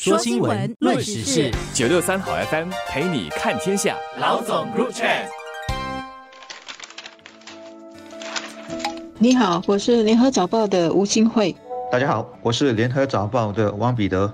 说新闻，论时事，九六三好 FM 陪你看天下。老总 Group Chat。你好，我是联合早报的吴新慧。大家好，我是联合早报的王彼得。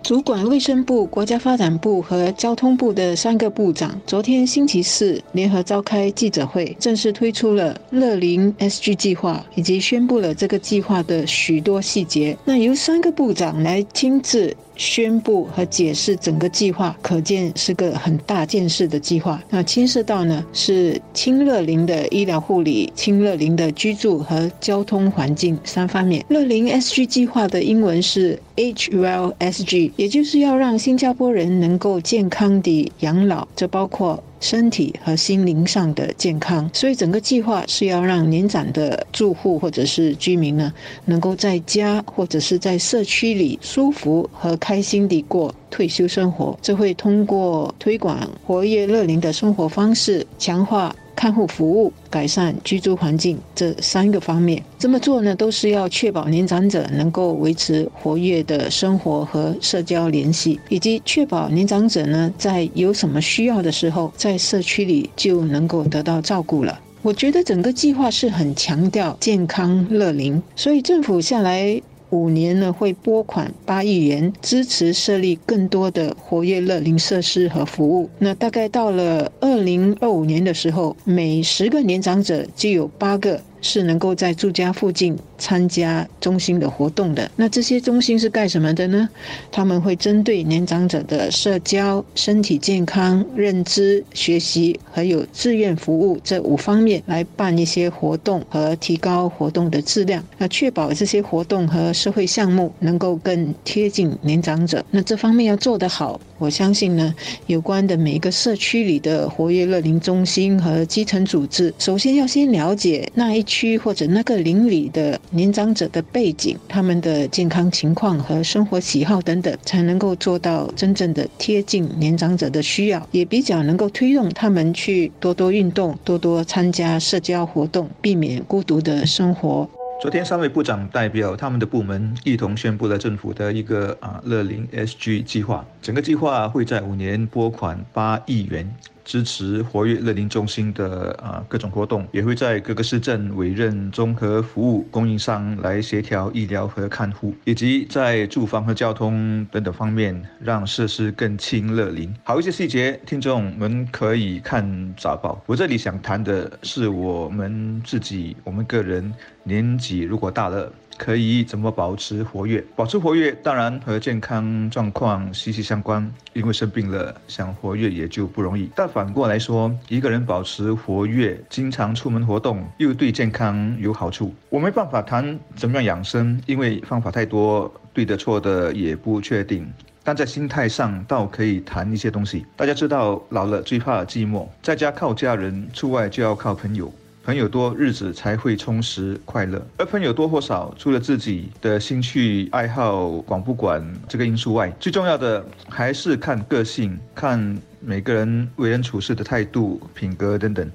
主管卫生部、国家发展部和交通部的三个部长，昨天星期四联合召开记者会，正式推出了乐龄 SG 计划，以及宣布了这个计划的许多细节。那由三个部长来亲自。宣布和解释整个计划，可见是个很大件事的计划。那牵涉到呢是清乐林的医疗护理、清乐林的居住和交通环境三方面。乐林 SG 计划的英文是 HILSG，也就是要让新加坡人能够健康地养老，这包括。身体和心灵上的健康，所以整个计划是要让年长的住户或者是居民呢，能够在家或者是在社区里舒服和开心地过退休生活。这会通过推广活跃乐龄的生活方式，强化。看护服务、改善居住环境这三个方面，这么做呢，都是要确保年长者能够维持活跃的生活和社交联系，以及确保年长者呢，在有什么需要的时候，在社区里就能够得到照顾了。我觉得整个计划是很强调健康乐龄，所以政府下来。五年呢，会拨款八亿元支持设立更多的活跃乐龄设施和服务。那大概到了二零二五年的时候，每十个年长者就有八个。是能够在住家附近参加中心的活动的。那这些中心是干什么的呢？他们会针对年长者的社交、身体健康、认知、学习，还有志愿服务这五方面来办一些活动和提高活动的质量。那确保这些活动和社会项目能够更贴近年长者。那这方面要做得好，我相信呢，有关的每一个社区里的活跃乐龄中心和基层组织，首先要先了解那一。区或者那个邻里的年长者的背景、他们的健康情况和生活喜好等等，才能够做到真正的贴近年长者的需要，也比较能够推动他们去多多运动、多多参加社交活动，避免孤独的生活。昨天，三位部长代表他们的部门一同宣布了政府的一个啊乐龄 SG 计划，整个计划会在五年拨款八亿元。支持活跃乐龄中心的啊各种活动，也会在各个市镇委任综合服务供应商来协调医疗和看护，以及在住房和交通等等方面让设施更亲乐龄。好一些细节，听众们可以看杂报。我这里想谈的是我们自己，我们个人年纪如果大了。可以怎么保持活跃？保持活跃当然和健康状况息息相关，因为生病了想活跃也就不容易。但反过来说，一个人保持活跃，经常出门活动，又对健康有好处。我没办法谈怎么样养生，因为方法太多，对的错的也不确定。但在心态上倒可以谈一些东西。大家知道，老了最怕寂寞，在家靠家人，出外就要靠朋友。朋友多，日子才会充实快乐。而朋友多或少，除了自己的兴趣爱好广不广这个因素外，最重要的还是看个性，看每个人为人处事的态度、品格等等。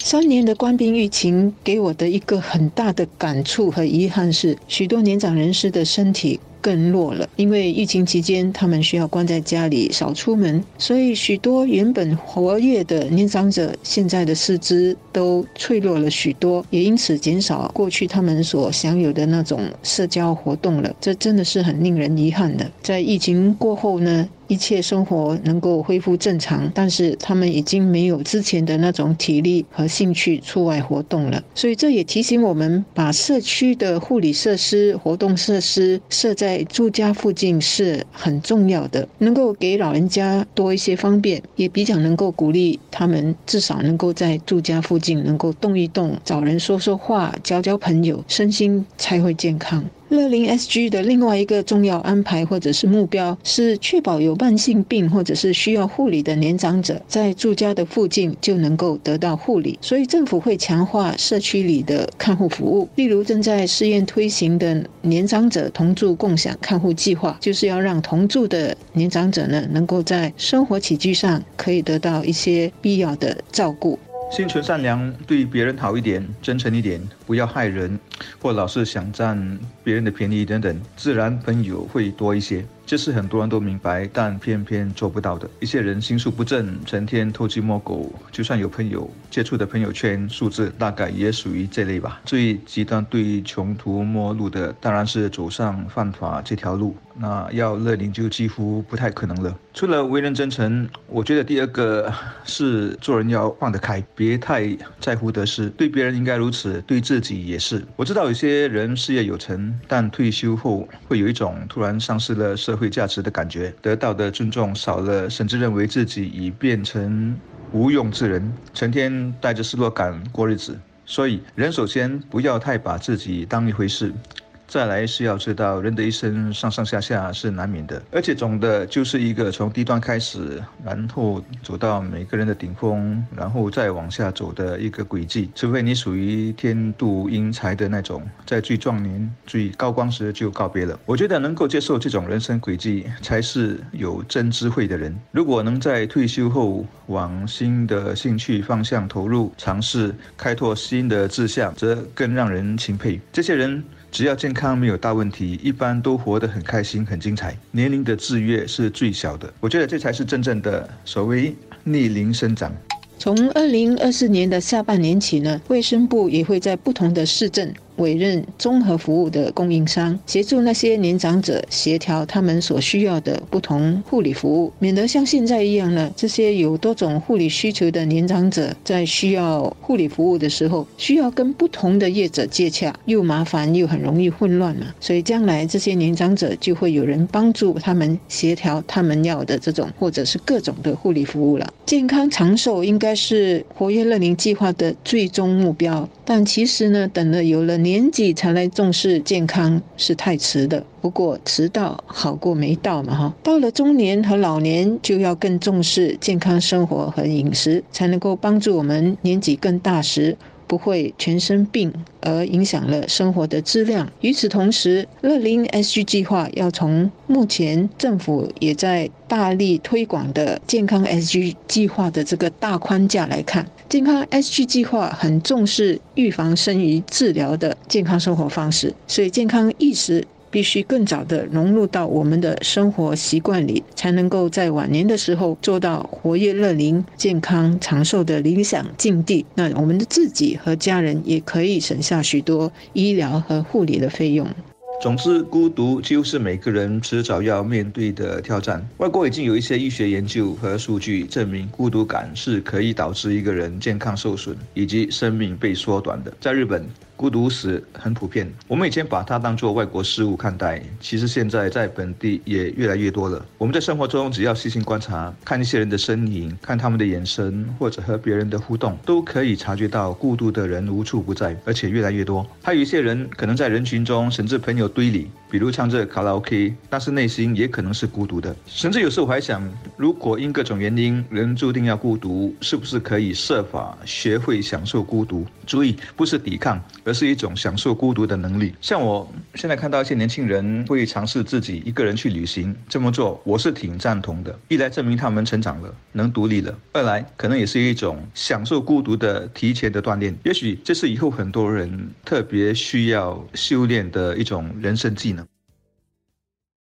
三年的官兵疫情给我的一个很大的感触和遗憾是，许多年长人士的身体。更弱了，因为疫情期间他们需要关在家里，少出门，所以许多原本活跃的年长者，现在的四肢都脆弱了许多，也因此减少过去他们所享有的那种社交活动了。这真的是很令人遗憾的。在疫情过后呢？一切生活能够恢复正常，但是他们已经没有之前的那种体力和兴趣出外活动了。所以这也提醒我们，把社区的护理设施、活动设施设在住家附近是很重要的，能够给老人家多一些方便，也比较能够鼓励他们至少能够在住家附近能够动一动，找人说说话，交交朋友，身心才会健康。乐龄 SG 的另外一个重要安排或者是目标，是确保有慢性病或者是需要护理的年长者在住家的附近就能够得到护理。所以政府会强化社区里的看护服务，例如正在试验推行的年长者同住共享看护计划，就是要让同住的年长者呢，能够在生活起居上可以得到一些必要的照顾。心存善良，对别人好一点，真诚一点，不要害人，或老是想占别人的便宜等等，自然朋友会多一些。这是很多人都明白，但偏偏做不到的。一些人心术不正，成天偷鸡摸狗，就算有朋友接触的朋友圈数字，大概也属于这类吧。最极端、对穷途末路的，当然是走上犯法这条路。那要乐龄就几乎不太可能了。除了为人真诚，我觉得第二个是做人要放得开，别太在乎得失。对别人应该如此，对自自己也是。我知道有些人事业有成，但退休后会有一种突然丧失了社会价值的感觉，得到的尊重少了，甚至认为自己已变成无用之人，成天带着失落感过日子。所以，人首先不要太把自己当一回事。再来是要知道，人的一生上上下下是难免的，而且总的就是一个从低端开始，然后走到每个人的顶峰，然后再往下走的一个轨迹。除非你属于天妒英才的那种，在最壮年、最高光时就告别了。我觉得能够接受这种人生轨迹，才是有真智慧的人。如果能在退休后往新的兴趣方向投入，尝试开拓新的志向，则更让人钦佩。这些人。只要健康没有大问题，一般都活得很开心、很精彩。年龄的制约是最小的，我觉得这才是真正的所谓逆龄生长。从二零二四年的下半年起呢，卫生部也会在不同的市镇。委任综合服务的供应商，协助那些年长者协调他们所需要的不同护理服务，免得像现在一样呢，这些有多种护理需求的年长者在需要护理服务的时候，需要跟不同的业者接洽，又麻烦又很容易混乱嘛。所以将来这些年长者就会有人帮助他们协调他们要的这种或者是各种的护理服务了。健康长寿应该是活跃乐龄计划的最终目标，但其实呢，等了有了。年纪才来重视健康是太迟的，不过迟到好过没到嘛哈。到了中年和老年就要更重视健康生活和饮食，才能够帮助我们年纪更大时。不会全身病而影响了生活的质量。与此同时，乐龄 SG 计划要从目前政府也在大力推广的健康 SG 计划的这个大框架来看，健康 SG 计划很重视预防胜于治疗的健康生活方式，所以健康意识。必须更早的融入到我们的生活习惯里，才能够在晚年的时候做到活跃乐龄、健康长寿的理想境地。那我们的自己和家人也可以省下许多医疗和护理的费用。总之，孤独几乎是每个人迟早要面对的挑战。外国已经有一些医学研究和数据证明，孤独感是可以导致一个人健康受损以及生命被缩短的。在日本。孤独死很普遍，我们以前把它当作外国事物看待，其实现在在本地也越来越多了。我们在生活中只要细心观察，看一些人的身影，看他们的眼神，或者和别人的互动，都可以察觉到孤独的人无处不在，而且越来越多。还有一些人可能在人群中，甚至朋友堆里，比如唱着卡拉 OK，但是内心也可能是孤独的。甚至有时候我还想，如果因各种原因人注定要孤独，是不是可以设法学会享受孤独？注意，不是抵抗。而是一种享受孤独的能力。像我现在看到一些年轻人会尝试自己一个人去旅行，这么做我是挺赞同的。一来证明他们成长了，能独立了；二来可能也是一种享受孤独的提前的锻炼。也许这是以后很多人特别需要修炼的一种人生技能。